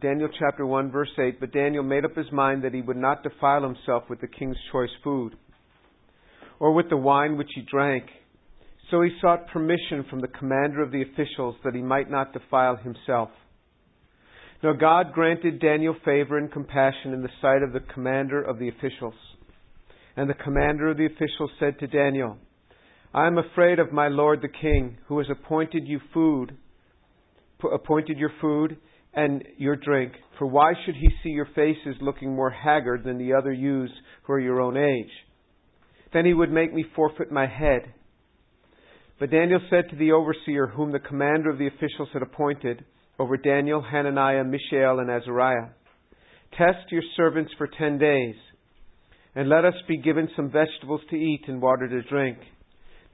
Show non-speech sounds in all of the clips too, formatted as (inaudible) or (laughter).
Daniel chapter 1, verse 8. But Daniel made up his mind that he would not defile himself with the king's choice food, or with the wine which he drank. So he sought permission from the commander of the officials that he might not defile himself. Now God granted Daniel favor and compassion in the sight of the commander of the officials. And the commander of the officials said to Daniel, I am afraid of my lord the king, who has appointed you food, appointed your food and your drink. For why should he see your faces looking more haggard than the other youths who are your own age? Then he would make me forfeit my head. But Daniel said to the overseer, whom the commander of the officials had appointed, over Daniel, Hananiah, Mishael, and Azariah, Test your servants for ten days, and let us be given some vegetables to eat and water to drink.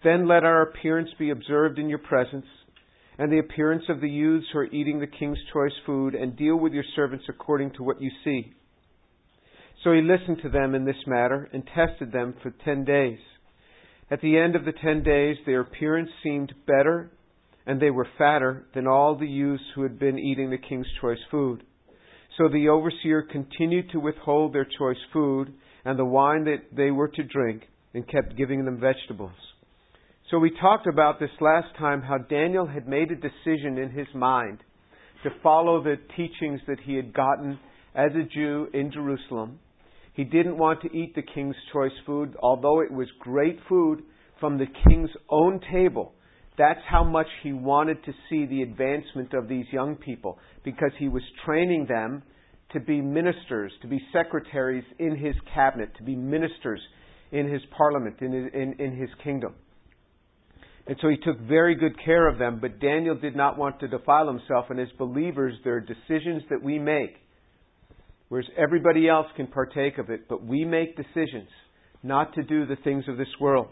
Then let our appearance be observed in your presence, and the appearance of the youths who are eating the king's choice food, and deal with your servants according to what you see. So he listened to them in this matter, and tested them for ten days. At the end of the ten days, their appearance seemed better, and they were fatter than all the youths who had been eating the king's choice food. So the overseer continued to withhold their choice food and the wine that they were to drink, and kept giving them vegetables. So we talked about this last time how Daniel had made a decision in his mind to follow the teachings that he had gotten as a Jew in Jerusalem. He didn't want to eat the king's choice food, although it was great food from the king's own table. That's how much he wanted to see the advancement of these young people, because he was training them to be ministers, to be secretaries in his cabinet, to be ministers in his parliament, in his, in, in his kingdom. And so he took very good care of them, but Daniel did not want to defile himself. And as believers, there are decisions that we make, whereas everybody else can partake of it, but we make decisions not to do the things of this world.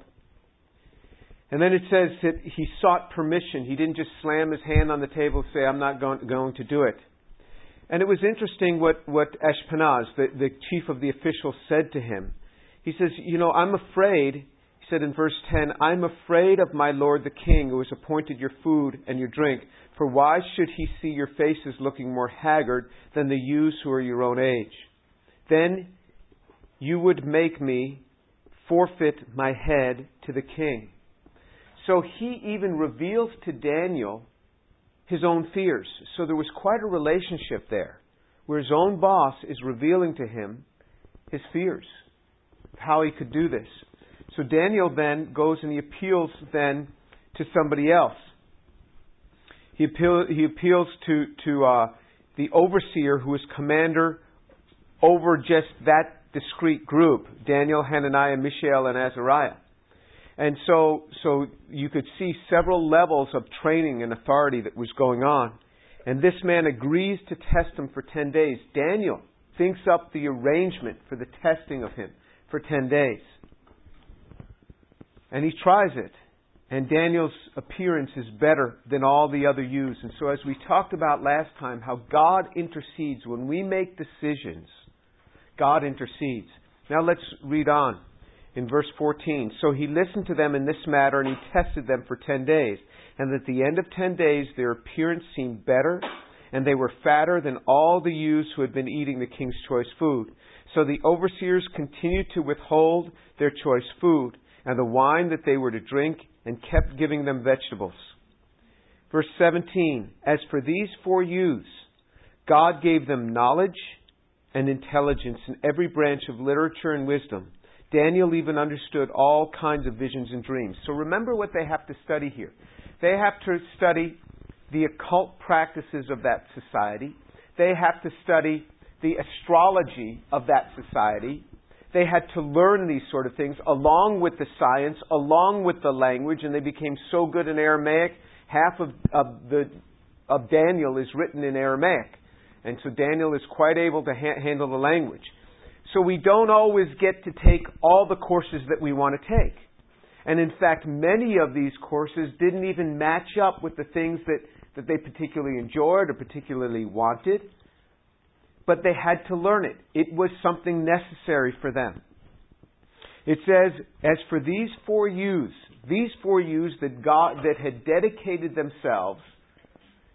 And then it says that he sought permission. He didn't just slam his hand on the table and say, I'm not going, going to do it. And it was interesting what, what Ashpenaz, the, the chief of the officials, said to him. He says, You know, I'm afraid said in verse 10, I'm afraid of my lord the king who has appointed your food and your drink. For why should he see your faces looking more haggard than the youths who are your own age? Then you would make me forfeit my head to the king. So he even reveals to Daniel his own fears. So there was quite a relationship there, where his own boss is revealing to him his fears, of how he could do this. So Daniel then goes and he appeals then to somebody else. He, appeal, he appeals to, to uh, the overseer who is commander over just that discrete group Daniel, Hananiah, Mishael, and Azariah. And so, so you could see several levels of training and authority that was going on. And this man agrees to test him for 10 days. Daniel thinks up the arrangement for the testing of him for 10 days. And he tries it. And Daniel's appearance is better than all the other youths. And so, as we talked about last time, how God intercedes when we make decisions, God intercedes. Now let's read on in verse 14. So he listened to them in this matter, and he tested them for ten days. And at the end of ten days, their appearance seemed better, and they were fatter than all the youths who had been eating the king's choice food. So the overseers continued to withhold their choice food and the wine that they were to drink, and kept giving them vegetables. Verse 17 As for these four youths, God gave them knowledge and intelligence in every branch of literature and wisdom. Daniel even understood all kinds of visions and dreams. So remember what they have to study here. They have to study the occult practices of that society. They have to study the astrology of that society they had to learn these sort of things along with the science, along with the language, and they became so good in Aramaic. Half of, of the of Daniel is written in Aramaic, and so Daniel is quite able to ha- handle the language. So we don't always get to take all the courses that we want to take. And in fact, many of these courses didn't even match up with the things that, that they particularly enjoyed or particularly wanted but they had to learn it. It was something necessary for them. It says, as for these four youths, these four youths that God that had dedicated themselves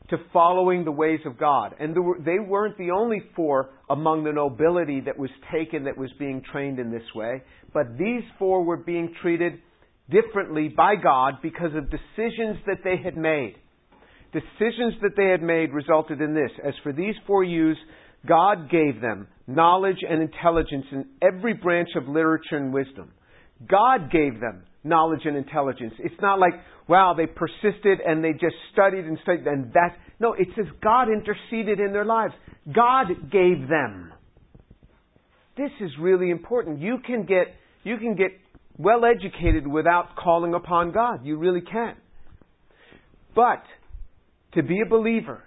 to following the ways of God. And were, they weren't the only four among the nobility that was taken that was being trained in this way, but these four were being treated differently by God because of decisions that they had made. Decisions that they had made resulted in this. As for these four youths, God gave them knowledge and intelligence in every branch of literature and wisdom. God gave them knowledge and intelligence. It's not like, wow, they persisted and they just studied and studied and that. No, it says God interceded in their lives. God gave them. This is really important. You can get, you can get well educated without calling upon God. You really can. But to be a believer,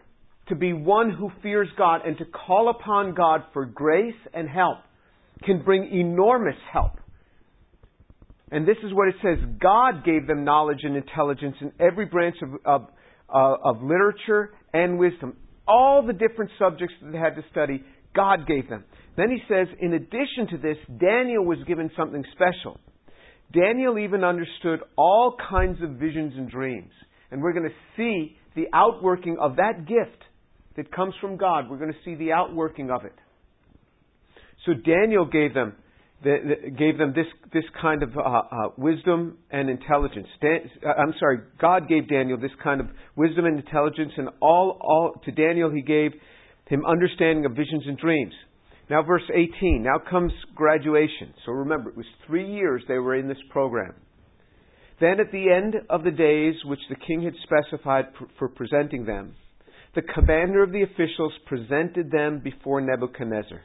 to be one who fears God and to call upon God for grace and help can bring enormous help. And this is what it says God gave them knowledge and intelligence in every branch of, of, uh, of literature and wisdom. All the different subjects that they had to study, God gave them. Then he says, in addition to this, Daniel was given something special. Daniel even understood all kinds of visions and dreams. And we're going to see the outworking of that gift that comes from God. We're going to see the outworking of it. So Daniel gave them the, the, gave them this this kind of uh, uh, wisdom and intelligence. Dan, uh, I'm sorry, God gave Daniel this kind of wisdom and intelligence, and all all to Daniel he gave him understanding of visions and dreams. Now, verse 18. Now comes graduation. So remember, it was three years they were in this program. Then, at the end of the days which the king had specified for presenting them, the commander of the officials presented them before Nebuchadnezzar.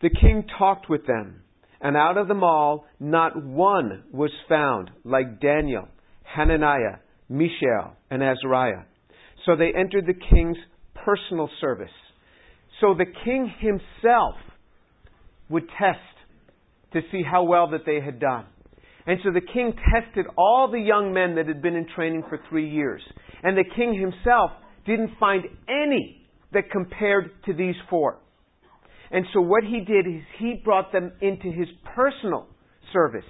The king talked with them, and out of them all, not one was found like Daniel, Hananiah, Mishael, and Azariah. So they entered the king's personal service so the king himself would test to see how well that they had done. And so the king tested all the young men that had been in training for three years. And the king himself didn't find any that compared to these four. And so what he did is he brought them into his personal service.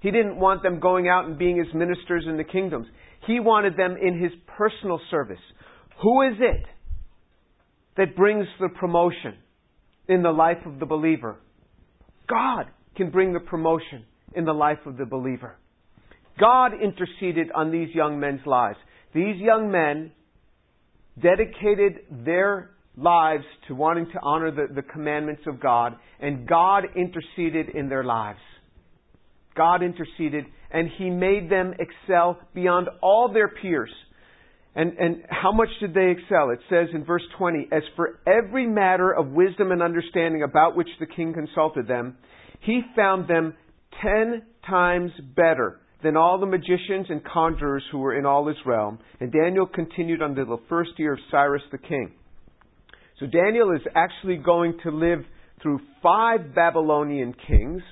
He didn't want them going out and being his ministers in the kingdoms. He wanted them in his personal service. Who is it that brings the promotion in the life of the believer. God can bring the promotion in the life of the believer. God interceded on these young men's lives. These young men dedicated their lives to wanting to honor the, the commandments of God, and God interceded in their lives. God interceded, and He made them excel beyond all their peers. And, and how much did they excel? It says in verse 20, As for every matter of wisdom and understanding about which the king consulted them, he found them ten times better than all the magicians and conjurers who were in all his realm. And Daniel continued until the first year of Cyrus the king. So Daniel is actually going to live through five Babylonian kings.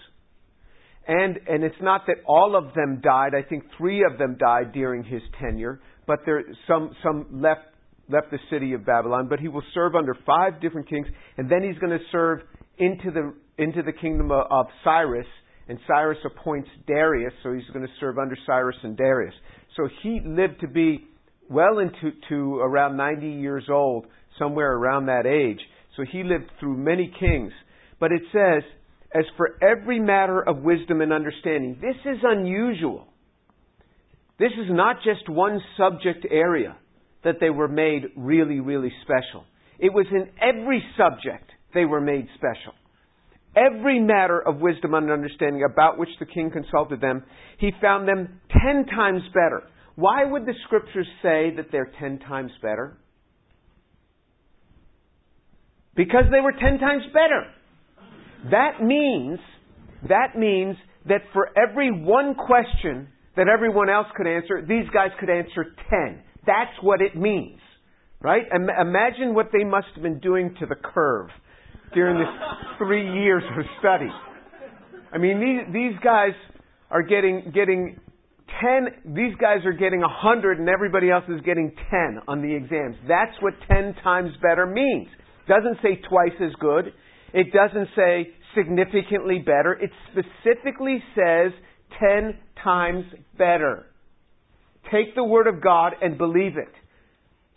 And, and it's not that all of them died. I think three of them died during his tenure but there some some left left the city of Babylon. But he will serve under five different kings, and then he's going to serve into the into the kingdom of, of Cyrus. And Cyrus appoints Darius, so he's going to serve under Cyrus and Darius. So he lived to be well into to around 90 years old, somewhere around that age. So he lived through many kings. But it says, as for every matter of wisdom and understanding, this is unusual. This is not just one subject area that they were made really, really special. It was in every subject they were made special. Every matter of wisdom and understanding about which the king consulted them, he found them ten times better. Why would the scriptures say that they're ten times better? Because they were ten times better. That means, that means that for every one question that everyone else could answer, these guys could answer 10. That's what it means. Right? Imagine what they must have been doing to the curve during this three years of study. I mean, these, these guys are getting, getting 10, these guys are getting 100 and everybody else is getting 10 on the exams. That's what 10 times better means. Doesn't say twice as good. It doesn't say significantly better. It specifically says 10 times better. Take the Word of God and believe it.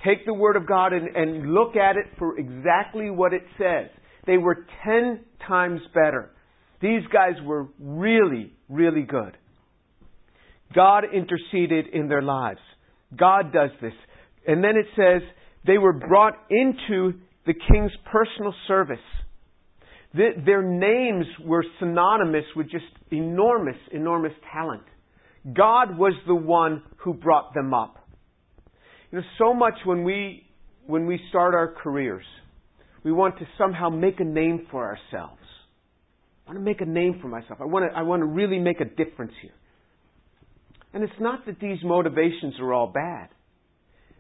take the Word of God and, and look at it for exactly what it says. They were ten times better. These guys were really, really good. God interceded in their lives. God does this. And then it says they were brought into the king's personal service. Their names were synonymous with just enormous, enormous talent. God was the one who brought them up. You know, so much when we, when we start our careers, we want to somehow make a name for ourselves. I want to make a name for myself. I want to, I want to really make a difference here. And it's not that these motivations are all bad,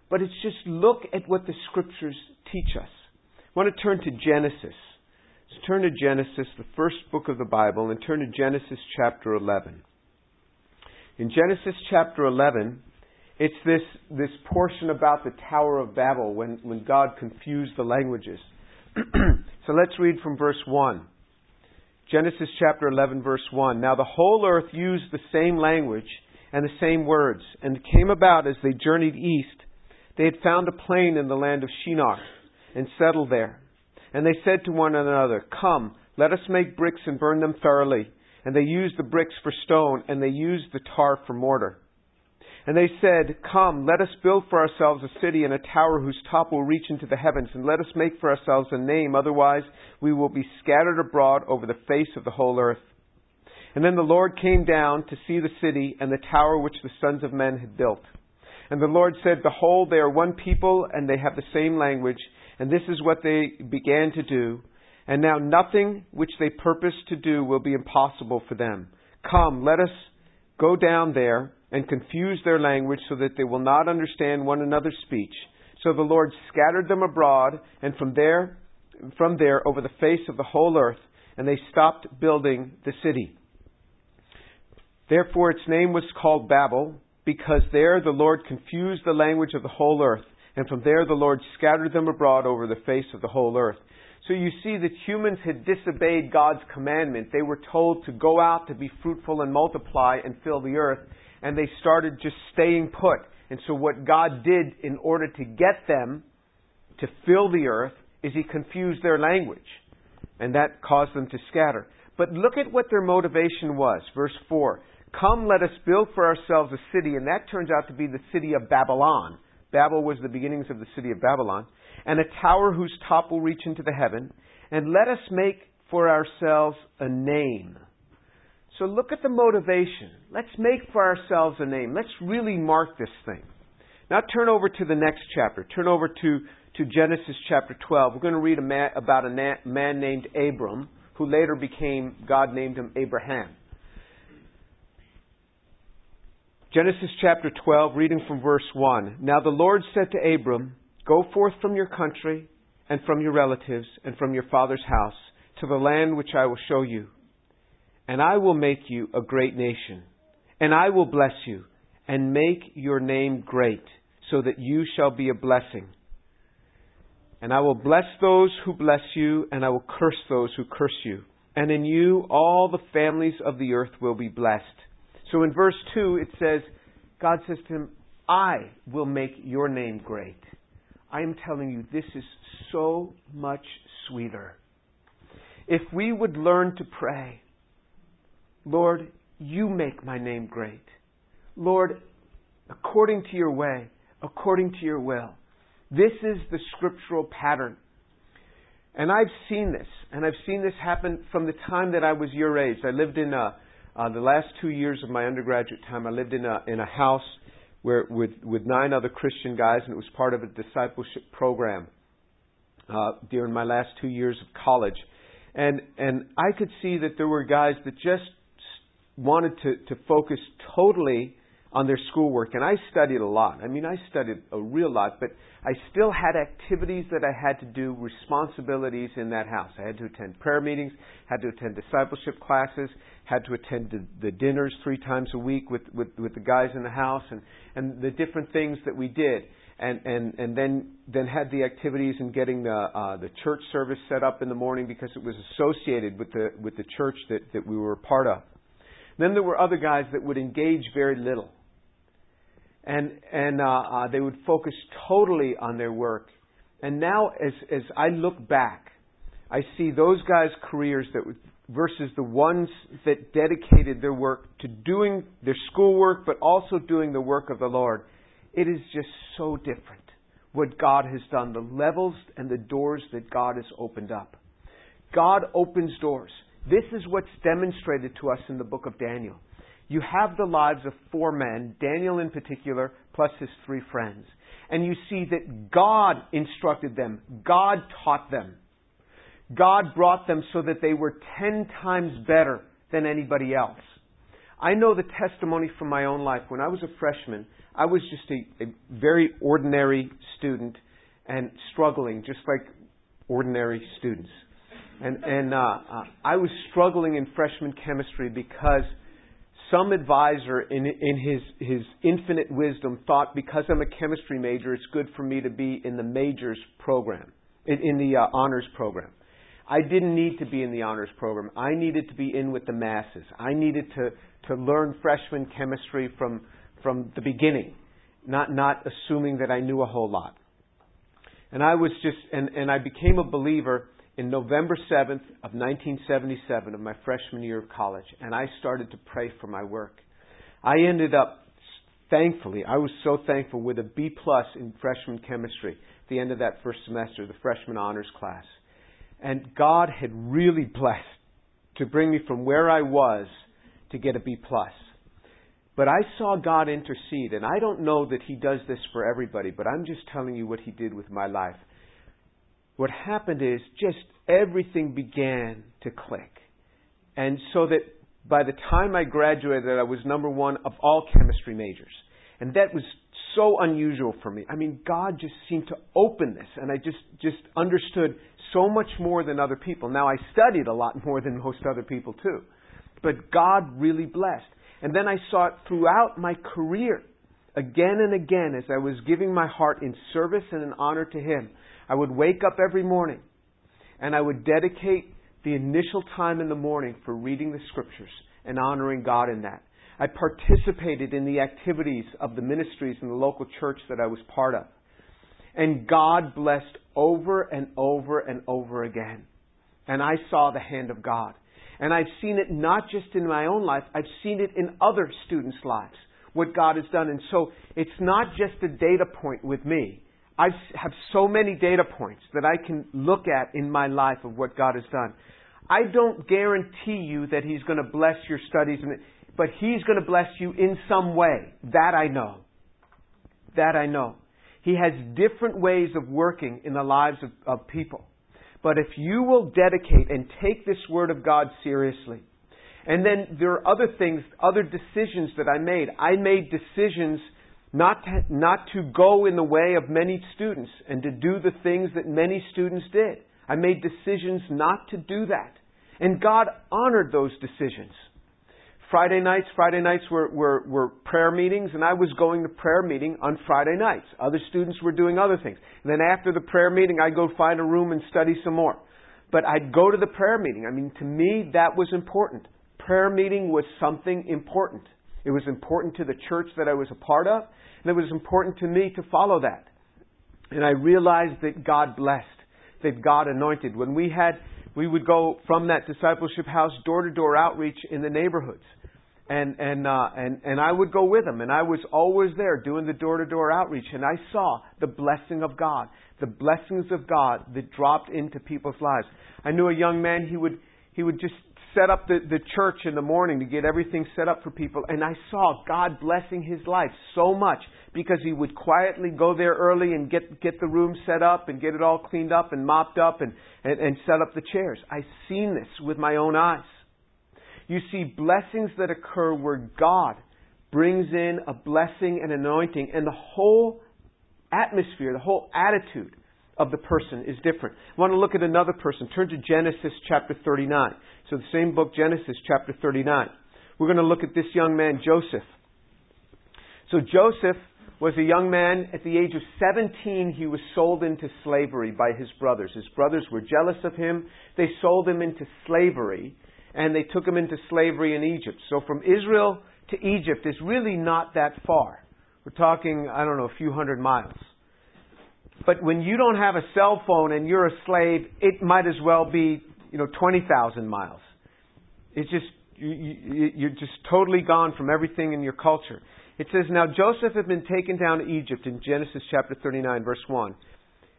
but it's just look at what the scriptures teach us. I want to turn to Genesis. Let's turn to Genesis, the first book of the Bible, and turn to Genesis chapter 11. In Genesis chapter 11, it's this, this portion about the Tower of Babel when, when God confused the languages. (clears throat) so let's read from verse 1. Genesis chapter 11, verse 1. Now the whole earth used the same language and the same words, and it came about as they journeyed east, they had found a plain in the land of Shinar, and settled there. And they said to one another, Come, let us make bricks and burn them thoroughly. And they used the bricks for stone, and they used the tar for mortar. And they said, Come, let us build for ourselves a city and a tower whose top will reach into the heavens, and let us make for ourselves a name, otherwise we will be scattered abroad over the face of the whole earth. And then the Lord came down to see the city and the tower which the sons of men had built. And the Lord said, Behold, they are one people, and they have the same language, and this is what they began to do. And now nothing which they purpose to do will be impossible for them. Come, let us go down there and confuse their language so that they will not understand one another's speech. So the Lord scattered them abroad, and from there, from there over the face of the whole earth, and they stopped building the city. Therefore its name was called Babel, because there the Lord confused the language of the whole earth, and from there the Lord scattered them abroad over the face of the whole earth. So you see that humans had disobeyed God's commandment. They were told to go out to be fruitful and multiply and fill the earth and they started just staying put. And so what God did in order to get them to fill the earth is he confused their language. And that caused them to scatter. But look at what their motivation was. Verse 4. Come, let us build for ourselves a city, and that turns out to be the city of Babylon. Babel was the beginnings of the city of Babylon. And a tower whose top will reach into the heaven. And let us make for ourselves a name so look at the motivation. Let's make for ourselves a name. Let's really mark this thing. Now turn over to the next chapter. Turn over to, to Genesis chapter 12. We're going to read a man, about a man named Abram, who later became, God named him Abraham. Genesis chapter 12, reading from verse 1. Now the Lord said to Abram, Go forth from your country and from your relatives and from your father's house to the land which I will show you and I will make you a great nation, and I will bless you, and make your name great, so that you shall be a blessing. And I will bless those who bless you, and I will curse those who curse you. And in you all the families of the earth will be blessed. So in verse 2, it says, God says to him, I will make your name great. I am telling you, this is so much sweeter. If we would learn to pray, Lord, you make my name great. Lord, according to your way, according to your will. This is the scriptural pattern. And I've seen this, and I've seen this happen from the time that I was your age. I lived in a, uh, the last two years of my undergraduate time. I lived in a in a house where with with nine other Christian guys, and it was part of a discipleship program uh, during my last two years of college. And and I could see that there were guys that just wanted to, to focus totally on their schoolwork. And I studied a lot. I mean, I studied a real lot, but I still had activities that I had to do, responsibilities in that house. I had to attend prayer meetings, had to attend discipleship classes, had to attend the, the dinners three times a week with, with, with the guys in the house, and, and the different things that we did. And, and, and then, then had the activities in getting the, uh, the church service set up in the morning because it was associated with the, with the church that, that we were a part of. Then there were other guys that would engage very little. and and uh, uh, they would focus totally on their work. And now, as as I look back, I see those guys' careers that versus the ones that dedicated their work to doing their schoolwork, but also doing the work of the Lord. It is just so different what God has done, the levels and the doors that God has opened up. God opens doors. This is what's demonstrated to us in the book of Daniel. You have the lives of four men, Daniel in particular, plus his three friends. And you see that God instructed them, God taught them. God brought them so that they were ten times better than anybody else. I know the testimony from my own life. When I was a freshman, I was just a, a very ordinary student and struggling, just like ordinary students. And, and uh, uh, I was struggling in freshman chemistry because some advisor in, in his, his infinite wisdom thought because I'm a chemistry major, it's good for me to be in the majors program, in, in the uh, honors program. I didn't need to be in the honors program. I needed to be in with the masses. I needed to, to learn freshman chemistry from, from the beginning, not, not assuming that I knew a whole lot. And I was just, and, and I became a believer in November 7th of 1977 of my freshman year of college, and I started to pray for my work. I ended up, thankfully, I was so thankful with a B plus in freshman chemistry at the end of that first semester, the freshman honors class. And God had really blessed to bring me from where I was to get a B plus. But I saw God intercede, and I don't know that He does this for everybody, but I'm just telling you what He did with my life. What happened is just everything began to click. And so that by the time I graduated, I was number one of all chemistry majors. And that was so unusual for me. I mean, God just seemed to open this, and I just, just understood so much more than other people. Now, I studied a lot (laughs) more than most other people, too. But God really blessed. And then I saw it throughout my career, again and again, as I was giving my heart in service and in honor to Him. I would wake up every morning and I would dedicate the initial time in the morning for reading the Scriptures and honoring God in that. I participated in the activities of the ministries in the local church that I was part of. And God blessed over and over and over again. And I saw the hand of God. And I've seen it not just in my own life, I've seen it in other students' lives, what God has done. And so it's not just a data point with me. I have so many data points that I can look at in my life of what God has done. I don't guarantee you that He's going to bless your studies, but He's going to bless you in some way. That I know. That I know. He has different ways of working in the lives of, of people. But if you will dedicate and take this Word of God seriously, and then there are other things, other decisions that I made. I made decisions not to, not to go in the way of many students and to do the things that many students did. I made decisions not to do that. And God honored those decisions. Friday nights, Friday nights were, were, were prayer meetings, and I was going to prayer meeting on Friday nights. Other students were doing other things. And then after the prayer meeting, I'd go find a room and study some more. But I'd go to the prayer meeting. I mean, to me, that was important. Prayer meeting was something important. It was important to the church that I was a part of, and it was important to me to follow that. And I realized that God blessed, that God anointed. When we had, we would go from that discipleship house door to door outreach in the neighborhoods and and uh, and and I would go with him, and I was always there doing the door to door outreach, and I saw the blessing of God, the blessings of God that dropped into people's lives. I knew a young man he would he would just set up the, the church in the morning to get everything set up for people, and I saw God blessing his life so much because he would quietly go there early and get get the room set up and get it all cleaned up and mopped up and and, and set up the chairs. I've seen this with my own eyes. You see blessings that occur where God brings in a blessing and anointing, and the whole atmosphere, the whole attitude of the person is different. I want to look at another person. Turn to Genesis chapter 39. So, the same book, Genesis chapter 39. We're going to look at this young man, Joseph. So, Joseph was a young man. At the age of 17, he was sold into slavery by his brothers. His brothers were jealous of him. They sold him into slavery and they took him into slavery in Egypt. So from Israel to Egypt is really not that far. We're talking, I don't know, a few hundred miles. But when you don't have a cell phone and you're a slave, it might as well be, you know, 20,000 miles. It's just, you, you, you're just totally gone from everything in your culture. It says, Now Joseph had been taken down to Egypt in Genesis chapter 39, verse 1.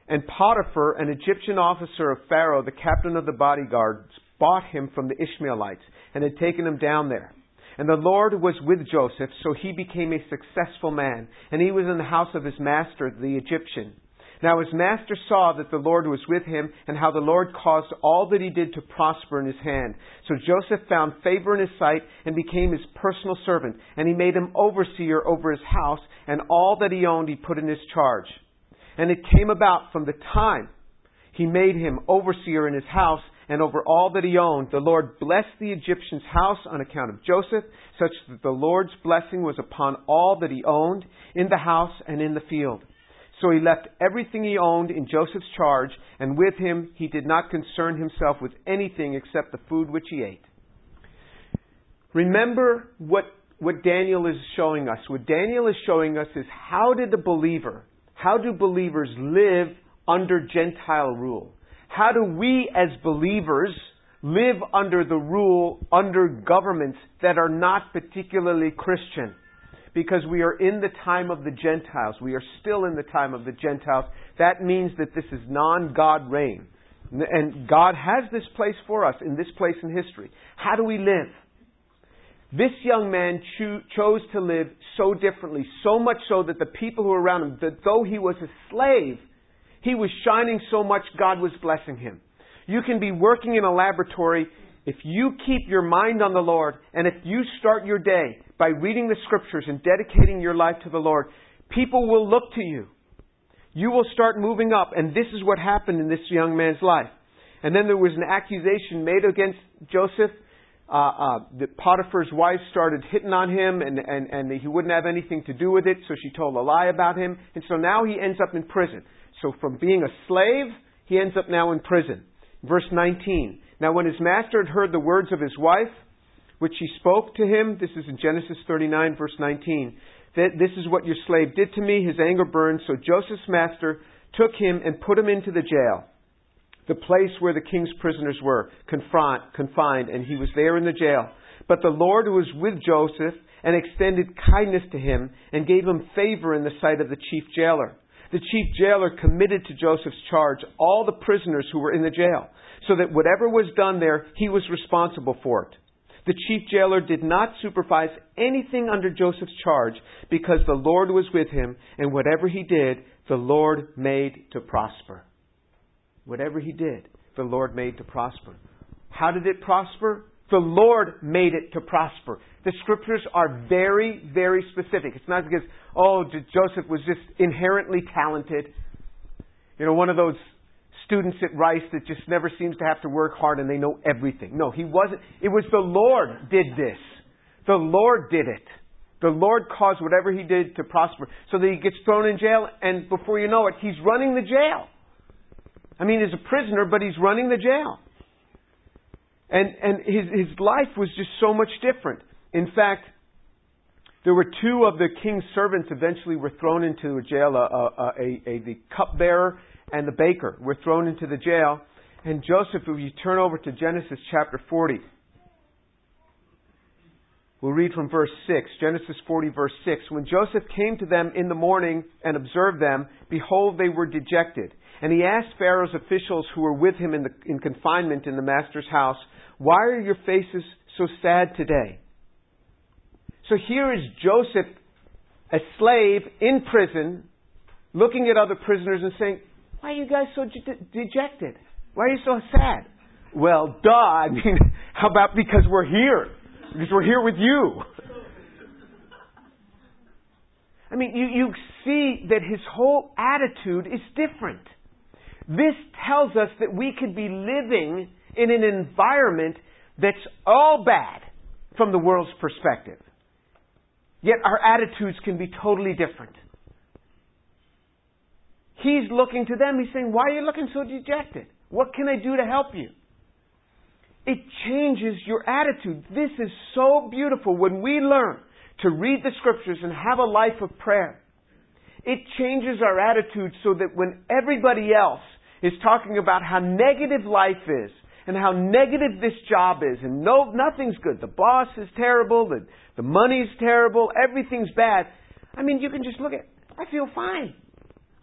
And Potiphar, an Egyptian officer of Pharaoh, the captain of the bodyguards, bought him from the Ishmaelites and had taken him down there. And the Lord was with Joseph, so he became a successful man, and he was in the house of his master, the Egyptian. Now his master saw that the Lord was with him, and how the Lord caused all that he did to prosper in his hand. So Joseph found favor in his sight, and became his personal servant, and he made him overseer over his house, and all that he owned he put in his charge. And it came about from the time he made him overseer in his house, and over all that he owned, the Lord blessed the Egyptian's house on account of Joseph, such that the Lord's blessing was upon all that he owned, in the house and in the field. So he left everything he owned in Joseph's charge, and with him he did not concern himself with anything except the food which he ate. Remember what, what Daniel is showing us. What Daniel is showing us is how did the believer, how do believers live under Gentile rule? How do we as believers live under the rule, under governments that are not particularly Christian? Because we are in the time of the Gentiles. We are still in the time of the Gentiles. That means that this is non God reign. And God has this place for us, in this place in history. How do we live? This young man cho- chose to live so differently, so much so that the people who were around him, that though he was a slave, he was shining so much God was blessing him. You can be working in a laboratory if you keep your mind on the Lord and if you start your day by reading the scriptures and dedicating your life to the Lord, people will look to you. You will start moving up, and this is what happened in this young man's life. And then there was an accusation made against Joseph. Uh, uh, the Potiphar's wife started hitting on him, and, and, and he wouldn't have anything to do with it, so she told a lie about him. And so now he ends up in prison. So from being a slave, he ends up now in prison. Verse 19. Now when his master had heard the words of his wife, which he spoke to him. This is in Genesis 39, verse 19. That this is what your slave did to me. His anger burned. So Joseph's master took him and put him into the jail, the place where the king's prisoners were, confined, and he was there in the jail. But the Lord was with Joseph and extended kindness to him and gave him favor in the sight of the chief jailer. The chief jailer committed to Joseph's charge all the prisoners who were in the jail, so that whatever was done there, he was responsible for it. The chief jailer did not supervise anything under Joseph's charge because the Lord was with him, and whatever he did, the Lord made to prosper. Whatever he did, the Lord made to prosper. How did it prosper? The Lord made it to prosper. The scriptures are very, very specific. It's not because, oh, Joseph was just inherently talented. You know, one of those students at Rice that just never seems to have to work hard and they know everything. No, he wasn't. It was the Lord did this. The Lord did it. The Lord caused whatever he did to prosper so that he gets thrown in jail and before you know it, he's running the jail. I mean, he's a prisoner, but he's running the jail. And, and his, his life was just so much different. In fact, there were two of the king's servants eventually were thrown into a jail, a, a, a, a the cupbearer and the baker were thrown into the jail. And Joseph, if you turn over to Genesis chapter 40, we'll read from verse 6. Genesis 40, verse 6. When Joseph came to them in the morning and observed them, behold, they were dejected. And he asked Pharaoh's officials who were with him in, the, in confinement in the master's house, Why are your faces so sad today? So here is Joseph, a slave in prison, looking at other prisoners and saying, why are you guys so de- dejected? Why are you so sad? Well, duh. I mean, (laughs) how about because we're here? Because we're here with you. I mean, you, you see that his whole attitude is different. This tells us that we could be living in an environment that's all bad from the world's perspective. Yet our attitudes can be totally different. He's looking to them. He's saying, Why are you looking so dejected? What can I do to help you? It changes your attitude. This is so beautiful when we learn to read the scriptures and have a life of prayer. It changes our attitude so that when everybody else is talking about how negative life is and how negative this job is and no, nothing's good. The boss is terrible, the, the money's terrible, everything's bad. I mean, you can just look at, I feel fine.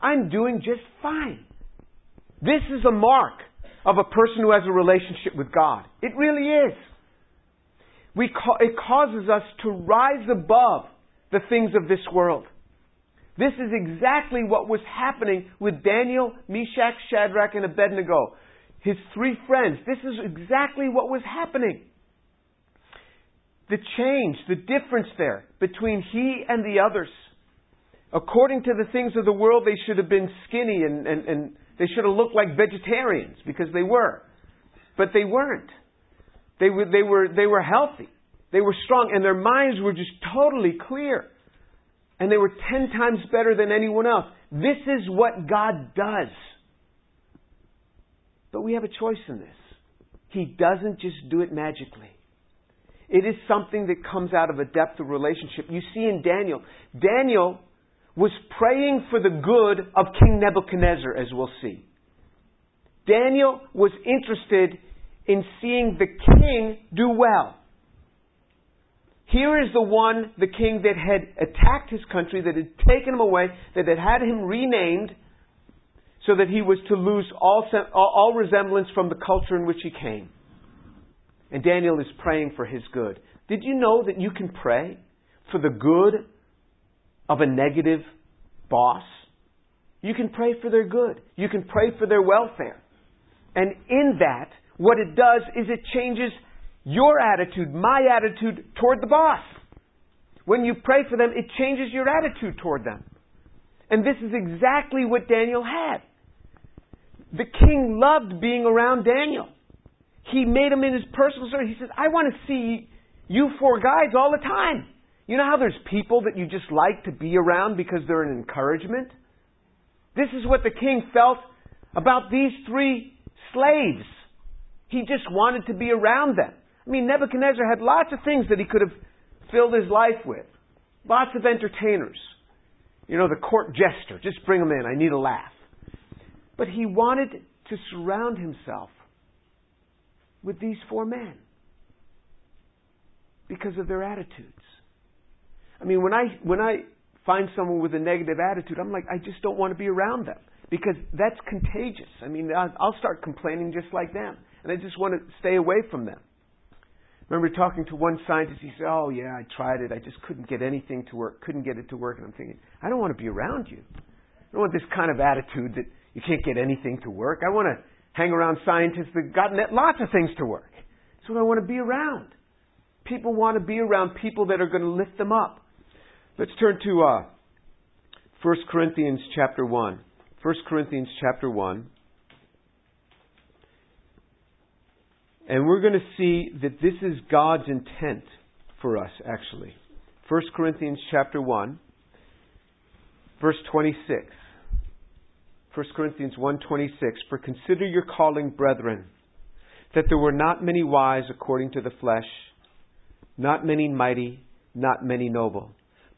I'm doing just fine. This is a mark of a person who has a relationship with God. It really is. We ca- it causes us to rise above the things of this world. This is exactly what was happening with Daniel, Meshach, Shadrach, and Abednego. His three friends. This is exactly what was happening. The change, the difference there between he and the others. According to the things of the world, they should have been skinny and, and, and they should have looked like vegetarians because they were. But they weren't. They were, they were, they were healthy. They were strong and their minds were just totally clear. And they were ten times better than anyone else. This is what God does. But we have a choice in this. He doesn't just do it magically. It is something that comes out of a depth of relationship. You see in Daniel, Daniel was praying for the good of King Nebuchadnezzar, as we'll see. Daniel was interested in seeing the king do well. Here is the one, the king that had attacked his country, that had taken him away, that had had him renamed, so that he was to lose all, all resemblance from the culture in which he came. And Daniel is praying for his good. Did you know that you can pray for the good of a negative boss? You can pray for their good. You can pray for their welfare. And in that, what it does is it changes your attitude, my attitude toward the boss. When you pray for them, it changes your attitude toward them. And this is exactly what Daniel had. The king loved being around Daniel. He made him in his personal service. He says, I want to see you four guys all the time. You know how there's people that you just like to be around because they're an encouragement? This is what the king felt about these three slaves. He just wanted to be around them. I mean, Nebuchadnezzar had lots of things that he could have filled his life with. Lots of entertainers. You know, the court jester. Just bring them in. I need a laugh. But he wanted to surround himself with these four men because of their attitudes. I mean, when I when I find someone with a negative attitude, I'm like, I just don't want to be around them because that's contagious. I mean, I'll start complaining just like them, and I just want to stay away from them. Remember talking to one scientist. He said, "Oh yeah, I tried it. I just couldn't get anything to work. Couldn't get it to work." And I'm thinking, I don't want to be around you. I don't want this kind of attitude that you can't get anything to work. I want to hang around scientists that got lots of things to work. That's what I want to be around. People want to be around people that are going to lift them up. Let's turn to uh, 1 Corinthians chapter 1. 1 Corinthians chapter 1. And we're going to see that this is God's intent for us, actually. 1 Corinthians chapter 1, verse 26. 1 Corinthians 1.26, For consider your calling, brethren, that there were not many wise according to the flesh, not many mighty, not many noble.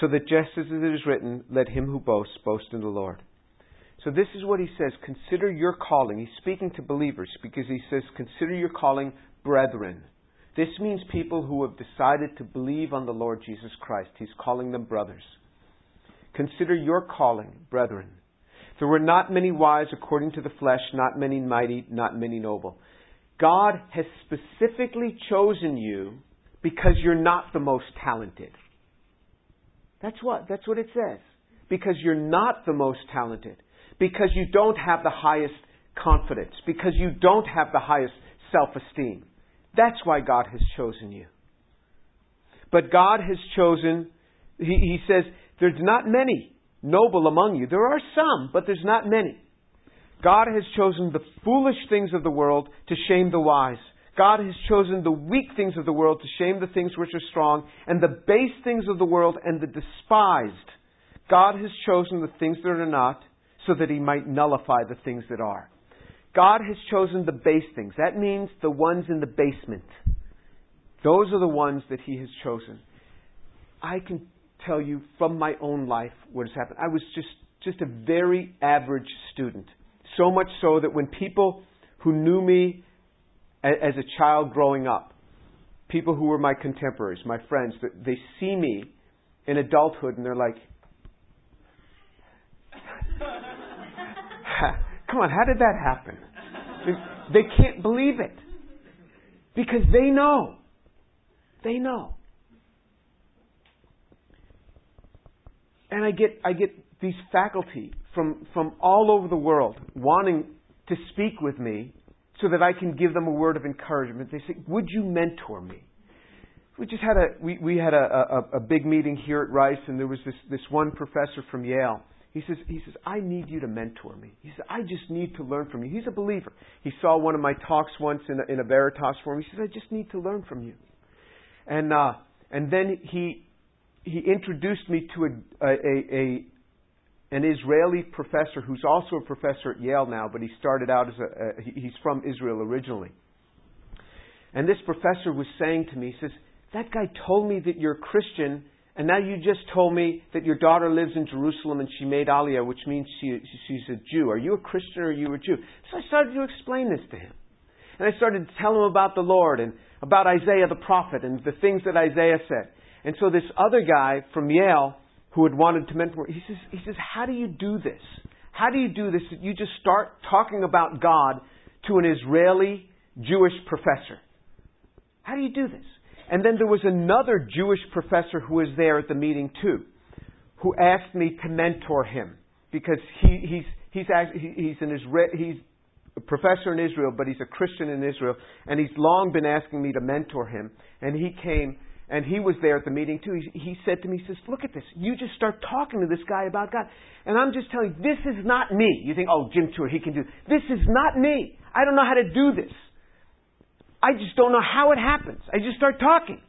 so that just as it is written, let him who boasts boast in the Lord. So this is what he says, consider your calling. He's speaking to believers because he says, consider your calling brethren. This means people who have decided to believe on the Lord Jesus Christ. He's calling them brothers. Consider your calling, brethren. There were not many wise according to the flesh, not many mighty, not many noble. God has specifically chosen you because you're not the most talented. That's what, that's what it says. Because you're not the most talented. Because you don't have the highest confidence. Because you don't have the highest self-esteem. That's why God has chosen you. But God has chosen, he, he says, there's not many noble among you. There are some, but there's not many. God has chosen the foolish things of the world to shame the wise. God has chosen the weak things of the world to shame the things which are strong, and the base things of the world and the despised. God has chosen the things that are not, so that he might nullify the things that are. God has chosen the base things. That means the ones in the basement. Those are the ones that he has chosen. I can tell you from my own life what has happened. I was just, just a very average student. So much so that when people who knew me as a child growing up, people who were my contemporaries, my friends, they see me in adulthood and they're like, come on, how did that happen? They can't believe it. Because they know. They know. And I get I get these faculty from from all over the world wanting to speak with me so that I can give them a word of encouragement. They say, "Would you mentor me?" We just had a we, we had a, a, a big meeting here at Rice, and there was this this one professor from Yale. He says he says I need you to mentor me. He says I just need to learn from you. He's a believer. He saw one of my talks once in a, in a Veritas forum. He says I just need to learn from you. And uh, and then he he introduced me to a, a, a, an Israeli professor who's also a professor at Yale now, but he started out as a, a he's from Israel originally. And this professor was saying to me, he says, that guy told me that you're a Christian, and now you just told me that your daughter lives in Jerusalem and she made Aliyah, which means she, she's a Jew. Are you a Christian or are you a Jew? So I started to explain this to him. And I started to tell him about the Lord and about Isaiah the prophet and the things that Isaiah said. And so this other guy from Yale who had wanted to mentor, he says, he says, how do you do this? How do you do this? You just start talking about God to an Israeli Jewish professor. How do you do this? And then there was another Jewish professor who was there at the meeting too, who asked me to mentor him because he, he's he's he's an Israel, he's a professor in Israel, but he's a Christian in Israel, and he's long been asking me to mentor him. And he came and he was there at the meeting too. He, he said to me, he says, Look at this. You just start talking to this guy about God. And I'm just telling you, this is not me. You think, oh, Jim Tour, he can do this. This is not me. I don't know how to do this. I just don't know how it happens. I just start talking.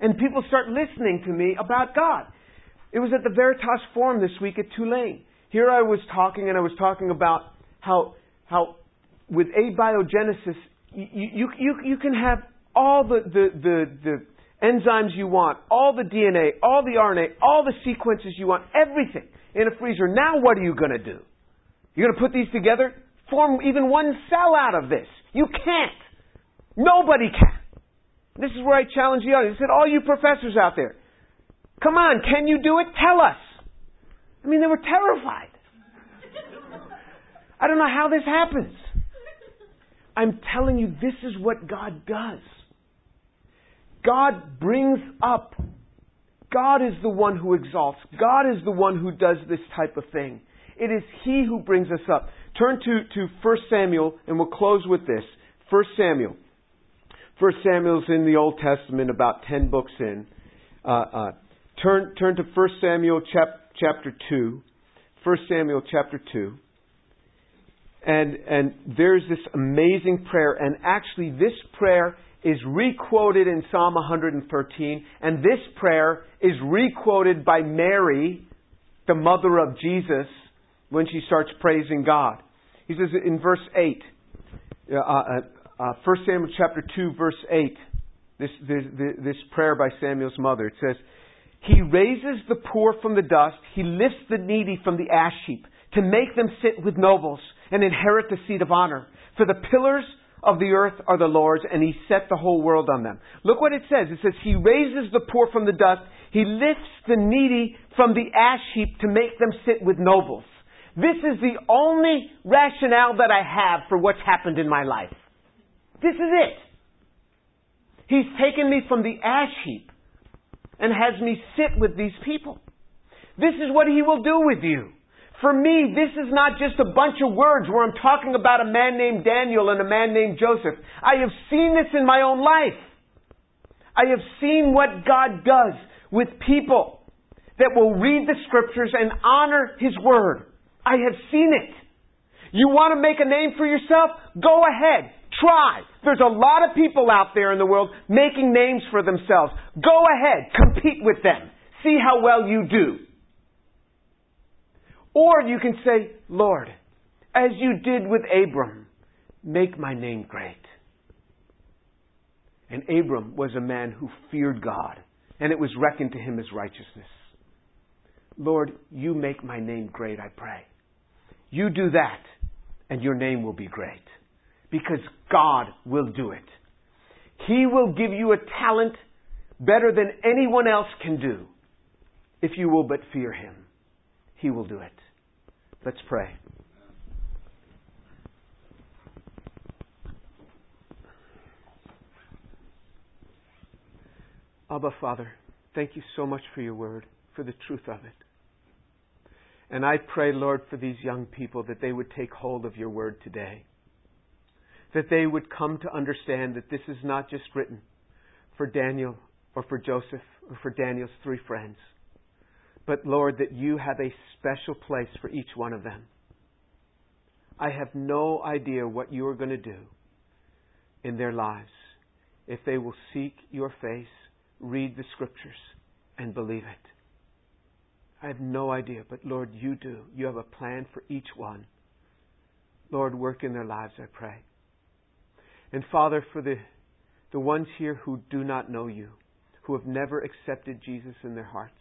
And people start listening to me about God. It was at the Veritas Forum this week at Tulane. Here I was talking, and I was talking about how, how with abiogenesis, you, you, you, you can have all the, the, the, the enzymes you want, all the DNA, all the RNA, all the sequences you want, everything in a freezer. Now what are you going to do? You're going to put these together? Form even one cell out of this. You can't. Nobody can. This is where I challenge the audience. I said, all you professors out there, come on, can you do it? Tell us. I mean, they were terrified. I don't know how this happens. I'm telling you, this is what God does. God brings up. God is the one who exalts. God is the one who does this type of thing. It is He who brings us up. Turn to, to 1 Samuel, and we'll close with this. 1 Samuel. 1 Samuel's in the Old Testament, about 10 books in. Uh, uh, turn, turn to 1 Samuel chap, chapter 2. 1 Samuel chapter 2. And, and there's this amazing prayer, and actually, this prayer is requoted in Psalm 113, and this prayer is requoted by Mary, the mother of Jesus, when she starts praising God. He says in verse 8, uh, uh, uh, 1 Samuel chapter 2, verse 8, this, this, this prayer by Samuel's mother, it says, He raises the poor from the dust, He lifts the needy from the ash heap, to make them sit with nobles and inherit the seat of honor. For the pillars of the earth are the Lord's, and He set the whole world on them. Look what it says. It says, He raises the poor from the dust, He lifts the needy from the ash heap to make them sit with nobles. This is the only rationale that I have for what's happened in my life. This is it. He's taken me from the ash heap and has me sit with these people. This is what He will do with you. For me, this is not just a bunch of words where I'm talking about a man named Daniel and a man named Joseph. I have seen this in my own life. I have seen what God does with people. that will read the scriptures and honor His Word. I have seen it. You want to make a name for yourself? Go ahead. Try. There's a lot of people out there in the world making names for themselves. Go ahead. Compete with them. See how well you do. Or you can say, Lord, as you did with Abram, make my name great. And Abram was a man who feared God, and it was reckoned to him as righteousness. Lord, you make my name great, I pray. You do that, and your name will be great. Because God will do it. He will give you a talent better than anyone else can do if you will but fear Him. He will do it. Let's pray. Abba, Father, thank you so much for your word, for the truth of it. And I pray, Lord, for these young people that they would take hold of your word today. That they would come to understand that this is not just written for Daniel or for Joseph or for Daniel's three friends, but Lord, that you have a special place for each one of them. I have no idea what you are going to do in their lives if they will seek your face, read the scriptures, and believe it. I have no idea, but Lord, you do. You have a plan for each one. Lord, work in their lives, I pray. And Father, for the, the ones here who do not know you, who have never accepted Jesus in their hearts,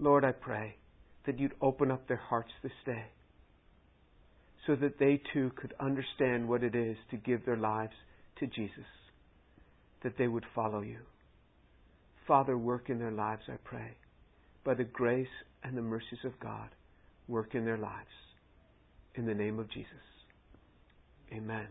Lord, I pray that you'd open up their hearts this day so that they too could understand what it is to give their lives to Jesus, that they would follow you. Father, work in their lives, I pray by the grace and the mercies of God, work in their lives. In the name of Jesus. Amen.